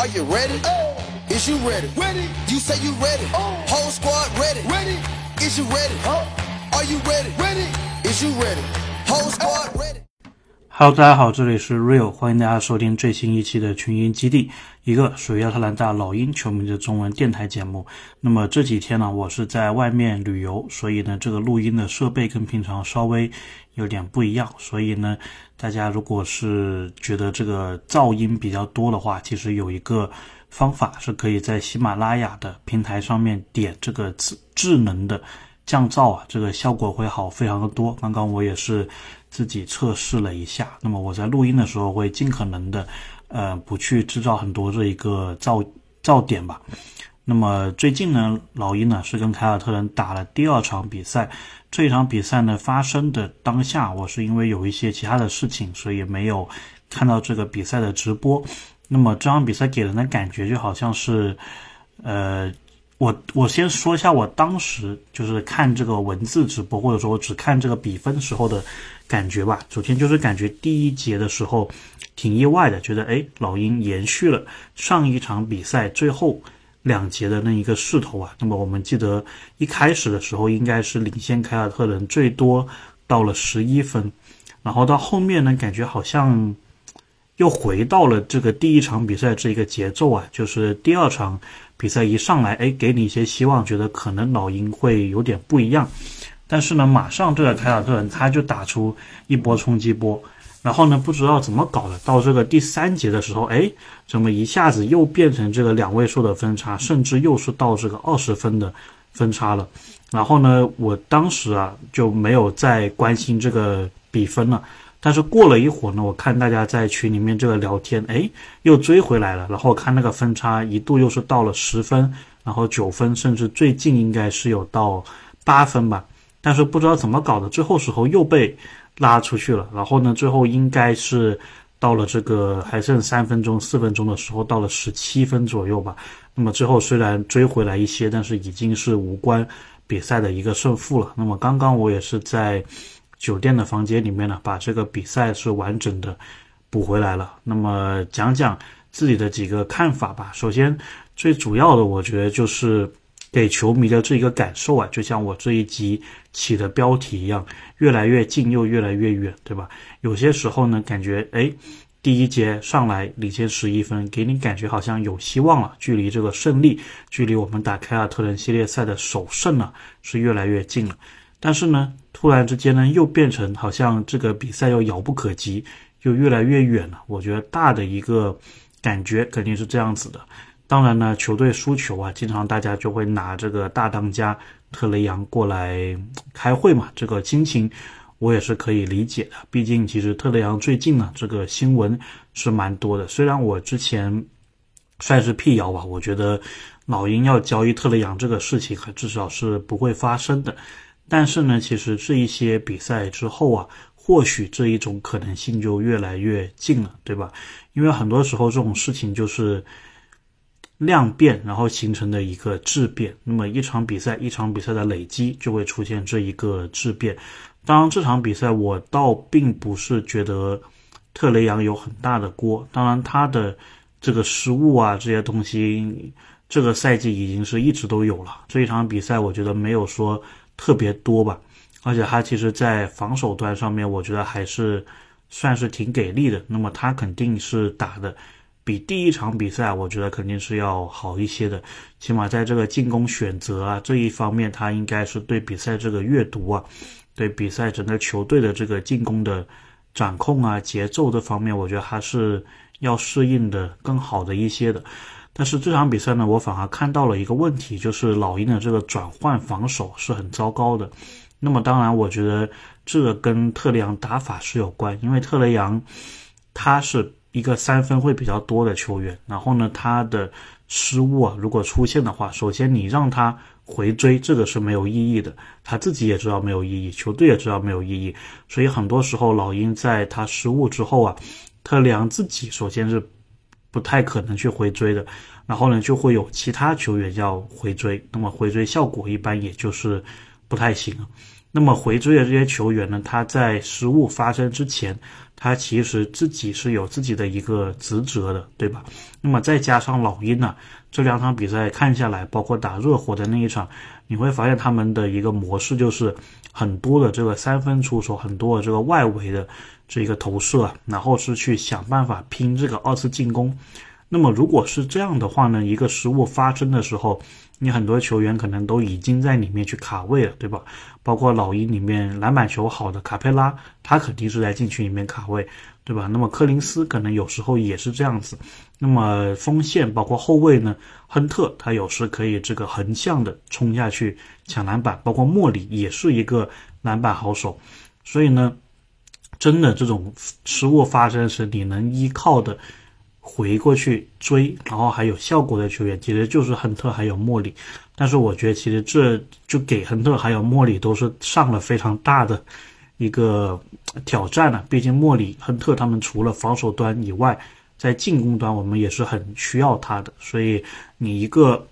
Are you ready? Oh. Is you ready? Ready. You say you ready. Oh. Whole squad ready. Ready. Is you ready? Are you ready? Ready. Is you ready? Whole squad oh. ready. Hello，大家好，这里是 Real，欢迎大家收听最新一期的群英基地，一个属于亚特兰大老鹰球迷的中文电台节目。那么这几天呢，我是在外面旅游，所以呢，这个录音的设备跟平常稍微有点不一样。所以呢，大家如果是觉得这个噪音比较多的话，其实有一个方法是可以在喜马拉雅的平台上面点这个智智能的降噪啊，这个效果会好非常的多。刚刚我也是。自己测试了一下，那么我在录音的时候会尽可能的，呃，不去制造很多这一个噪噪点吧。那么最近呢，老鹰呢是跟凯尔特人打了第二场比赛，这一场比赛呢发生的当下，我是因为有一些其他的事情，所以没有看到这个比赛的直播。那么这场比赛给人的感觉就好像是，呃。我我先说一下我当时就是看这个文字直播，或者说我只看这个比分时候的感觉吧。首先就是感觉第一节的时候挺意外的，觉得哎老鹰延续了上一场比赛最后两节的那一个势头啊。那么我们记得一开始的时候应该是领先凯尔特人最多到了十一分，然后到后面呢感觉好像。又回到了这个第一场比赛这一个节奏啊，就是第二场比赛一上来，哎，给你一些希望，觉得可能老鹰会有点不一样。但是呢，马上对着凯尔特人，他就打出一波冲击波，然后呢，不知道怎么搞的，到这个第三节的时候，哎，怎么一下子又变成这个两位数的分差，甚至又是到这个二十分的分差了。然后呢，我当时啊就没有再关心这个比分了。但是过了一会儿呢，我看大家在群里面这个聊天，哎，又追回来了。然后看那个分差一度又是到了十分，然后九分，甚至最近应该是有到八分吧。但是不知道怎么搞的，最后时候又被拉出去了。然后呢，最后应该是到了这个还剩三分钟、四分钟的时候，到了十七分左右吧。那么最后虽然追回来一些，但是已经是无关比赛的一个胜负了。那么刚刚我也是在。酒店的房间里面呢，把这个比赛是完整的补回来了。那么讲讲自己的几个看法吧。首先，最主要的我觉得就是给球迷的这一个感受啊，就像我这一集起的标题一样，越来越近又越来越远，对吧？有些时候呢，感觉哎，第一节上来领先十一分，给你感觉好像有希望了，距离这个胜利，距离我们打凯尔特人系列赛的首胜呢，是越来越近了。但是呢，突然之间呢，又变成好像这个比赛又遥不可及，又越来越远了。我觉得大的一个感觉肯定是这样子的。当然呢，球队输球啊，经常大家就会拿这个大当家特雷杨过来开会嘛。这个心情我也是可以理解的。毕竟其实特雷杨最近呢，这个新闻是蛮多的。虽然我之前算是辟谣吧，我觉得老鹰要交易特雷杨这个事情，还至少是不会发生的。但是呢，其实这一些比赛之后啊，或许这一种可能性就越来越近了，对吧？因为很多时候这种事情就是量变，然后形成的一个质变。那么一场比赛，一场比赛的累积就会出现这一个质变。当然，这场比赛我倒并不是觉得特雷杨有很大的锅。当然，他的这个失误啊，这些东西，这个赛季已经是一直都有了。这一场比赛，我觉得没有说。特别多吧，而且他其实，在防守端上面，我觉得还是算是挺给力的。那么他肯定是打的比第一场比赛，我觉得肯定是要好一些的。起码在这个进攻选择啊这一方面，他应该是对比赛这个阅读啊，对比赛整个球队的这个进攻的掌控啊、节奏这方面，我觉得还是要适应的更好的一些的。但是这场比赛呢，我反而看到了一个问题，就是老鹰的这个转换防守是很糟糕的。那么当然，我觉得这个跟特雷杨打法是有关，因为特雷杨他是一个三分会比较多的球员，然后呢，他的失误啊，如果出现的话，首先你让他回追，这个是没有意义的，他自己也知道没有意义，球队也知道没有意义，所以很多时候老鹰在他失误之后啊，特雷杨自己首先是。不太可能去回追的，然后呢，就会有其他球员要回追，那么回追效果一般也就是不太行。那么回追的这些球员呢，他在失误发生之前，他其实自己是有自己的一个职责的，对吧？那么再加上老鹰呢，这两场比赛看下来，包括打热火的那一场，你会发现他们的一个模式就是很多的这个三分出手，很多的这个外围的这个投射，然后是去想办法拼这个二次进攻。那么如果是这样的话呢，一个失误发生的时候，你很多球员可能都已经在里面去卡位了，对吧？包括老鹰里面篮板球好的卡佩拉，他肯定是在禁区里面卡位，对吧？那么柯林斯可能有时候也是这样子。那么锋线包括后卫呢，亨特他有时可以这个横向的冲下去抢篮板，包括莫里也是一个篮板好手。所以呢，真的这种失误发生时，你能依靠的。回过去追，然后还有效果的球员，其实就是亨特还有莫里。但是我觉得，其实这就给亨特还有莫里都是上了非常大的一个挑战了。毕竟莫里、亨特他们除了防守端以外，在进攻端我们也是很需要他的。所以你一个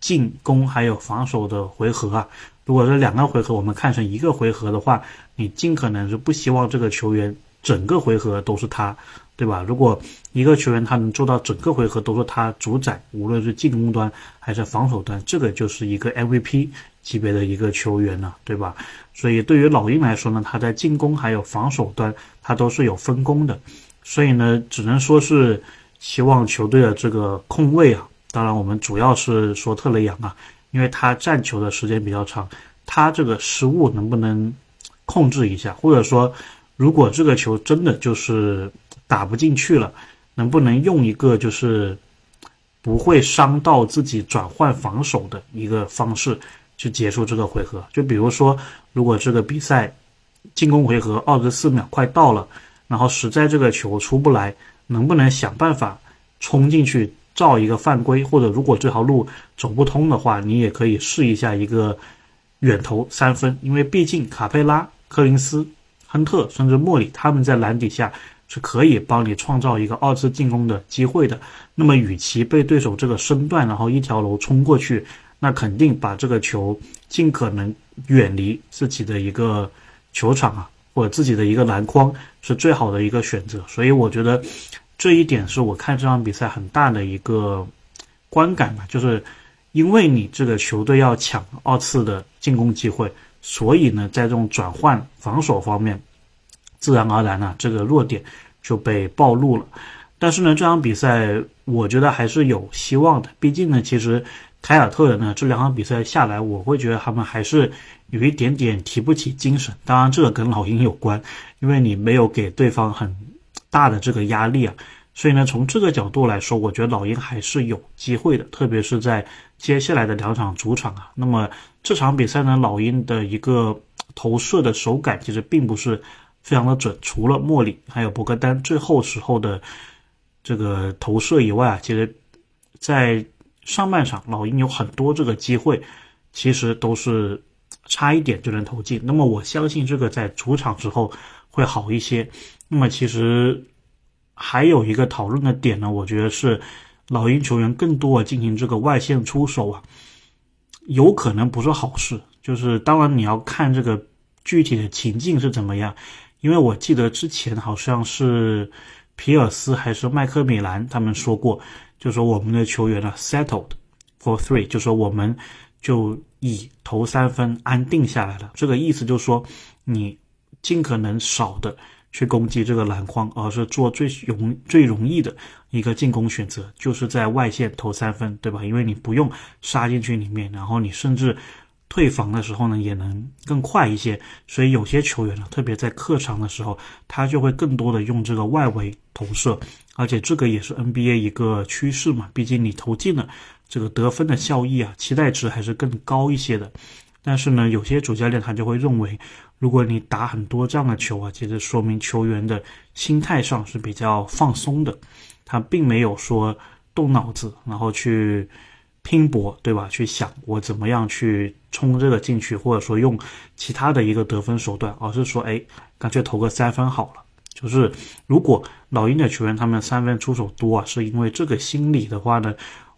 进攻还有防守的回合啊，如果这两个回合我们看成一个回合的话，你尽可能是不希望这个球员整个回合都是他。对吧？如果一个球员他能做到整个回合都是他主宰，无论是进攻端还是防守端，这个就是一个 MVP 级别的一个球员了，对吧？所以对于老鹰来说呢，他在进攻还有防守端他都是有分工的，所以呢，只能说是希望球队的这个控卫啊，当然我们主要是说特雷杨啊，因为他占球的时间比较长，他这个失误能不能控制一下，或者说如果这个球真的就是。打不进去了，能不能用一个就是不会伤到自己转换防守的一个方式去结束这个回合？就比如说，如果这个比赛进攻回合二十四秒快到了，然后实在这个球出不来，能不能想办法冲进去造一个犯规？或者如果这条路走不通的话，你也可以试一下一个远投三分，因为毕竟卡佩拉、柯林斯、亨特甚至莫里他们在篮底下。是可以帮你创造一个二次进攻的机会的。那么，与其被对手这个身段，然后一条龙冲过去，那肯定把这个球尽可能远离自己的一个球场啊，或者自己的一个篮筐，是最好的一个选择。所以，我觉得这一点是我看这场比赛很大的一个观感吧，就是因为你这个球队要抢二次的进攻机会，所以呢，在这种转换防守方面。自然而然呢，这个弱点就被暴露了。但是呢，这场比赛我觉得还是有希望的。毕竟呢，其实凯尔特人呢这两场比赛下来，我会觉得他们还是有一点点提不起精神。当然，这个跟老鹰有关，因为你没有给对方很大的这个压力啊。所以呢，从这个角度来说，我觉得老鹰还是有机会的，特别是在接下来的两场主场啊。那么这场比赛呢，老鹰的一个投射的手感其实并不是。非常的准，除了莫里还有博格丹最后时候的这个投射以外啊，其实，在上半场老鹰有很多这个机会，其实都是差一点就能投进。那么我相信这个在主场之后会好一些。那么其实还有一个讨论的点呢，我觉得是老鹰球员更多的进行这个外线出手啊，有可能不是好事。就是当然你要看这个具体的情境是怎么样。因为我记得之前好像是皮尔斯还是麦克米兰他们说过，就说我们的球员呢 settled for three，就说我们就以投三分安定下来了。这个意思就是说，你尽可能少的去攻击这个篮筐，而是做最容最容易的一个进攻选择，就是在外线投三分，对吧？因为你不用杀进去里面，然后你甚至。退防的时候呢，也能更快一些，所以有些球员呢，特别在客场的时候，他就会更多的用这个外围投射，而且这个也是 NBA 一个趋势嘛，毕竟你投进了，这个得分的效益啊，期待值还是更高一些的。但是呢，有些主教练他就会认为，如果你打很多这样的球啊，其实说明球员的心态上是比较放松的，他并没有说动脑子，然后去。拼搏，对吧？去想我怎么样去冲这个进去，或者说用其他的一个得分手段，而是说，哎，干脆投个三分好了。就是如果老鹰的球员他们三分出手多啊，是因为这个心理的话呢，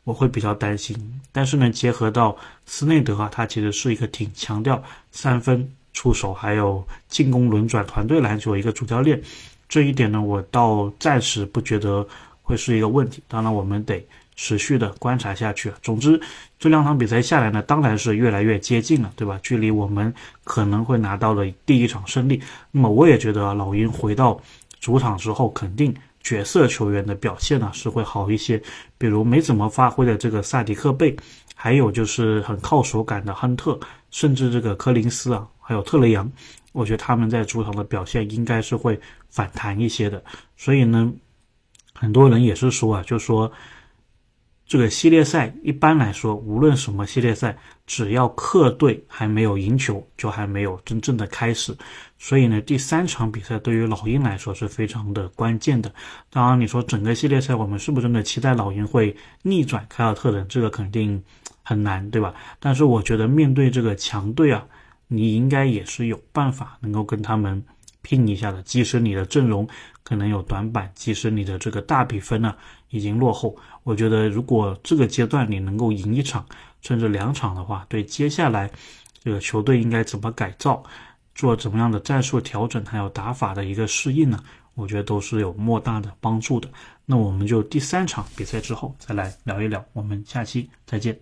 我会比较担心。但是呢，结合到斯内德啊，他其实是一个挺强调三分出手，还有进攻轮转团队篮球一个主教练，这一点呢，我倒暂时不觉得会是一个问题。当然，我们得持续的观察下去。总之，这两场比赛下来呢，当然是越来越接近了，对吧？距离我们可能会拿到了第一场胜利。那么，我也觉得老鹰回到主场之后，肯定角色球员的表现呢是会好一些。比如没怎么发挥的这个萨迪克贝，还有就是很靠手感的亨特，甚至这个柯林斯啊，还有特雷杨。我觉得他们在主场的表现应该是会反弹一些的，所以呢，很多人也是说啊，就说这个系列赛一般来说，无论什么系列赛，只要客队还没有赢球，就还没有真正的开始。所以呢，第三场比赛对于老鹰来说是非常的关键的。当然，你说整个系列赛，我们是不是真的期待老鹰会逆转凯尔特人？这个肯定很难，对吧？但是我觉得面对这个强队啊。你应该也是有办法能够跟他们拼一下的，即使你的阵容可能有短板，即使你的这个大比分呢已经落后，我觉得如果这个阶段你能够赢一场甚至两场的话，对接下来这个球队应该怎么改造，做怎么样的战术调整，还有打法的一个适应呢，我觉得都是有莫大的帮助的。那我们就第三场比赛之后再来聊一聊，我们下期再见。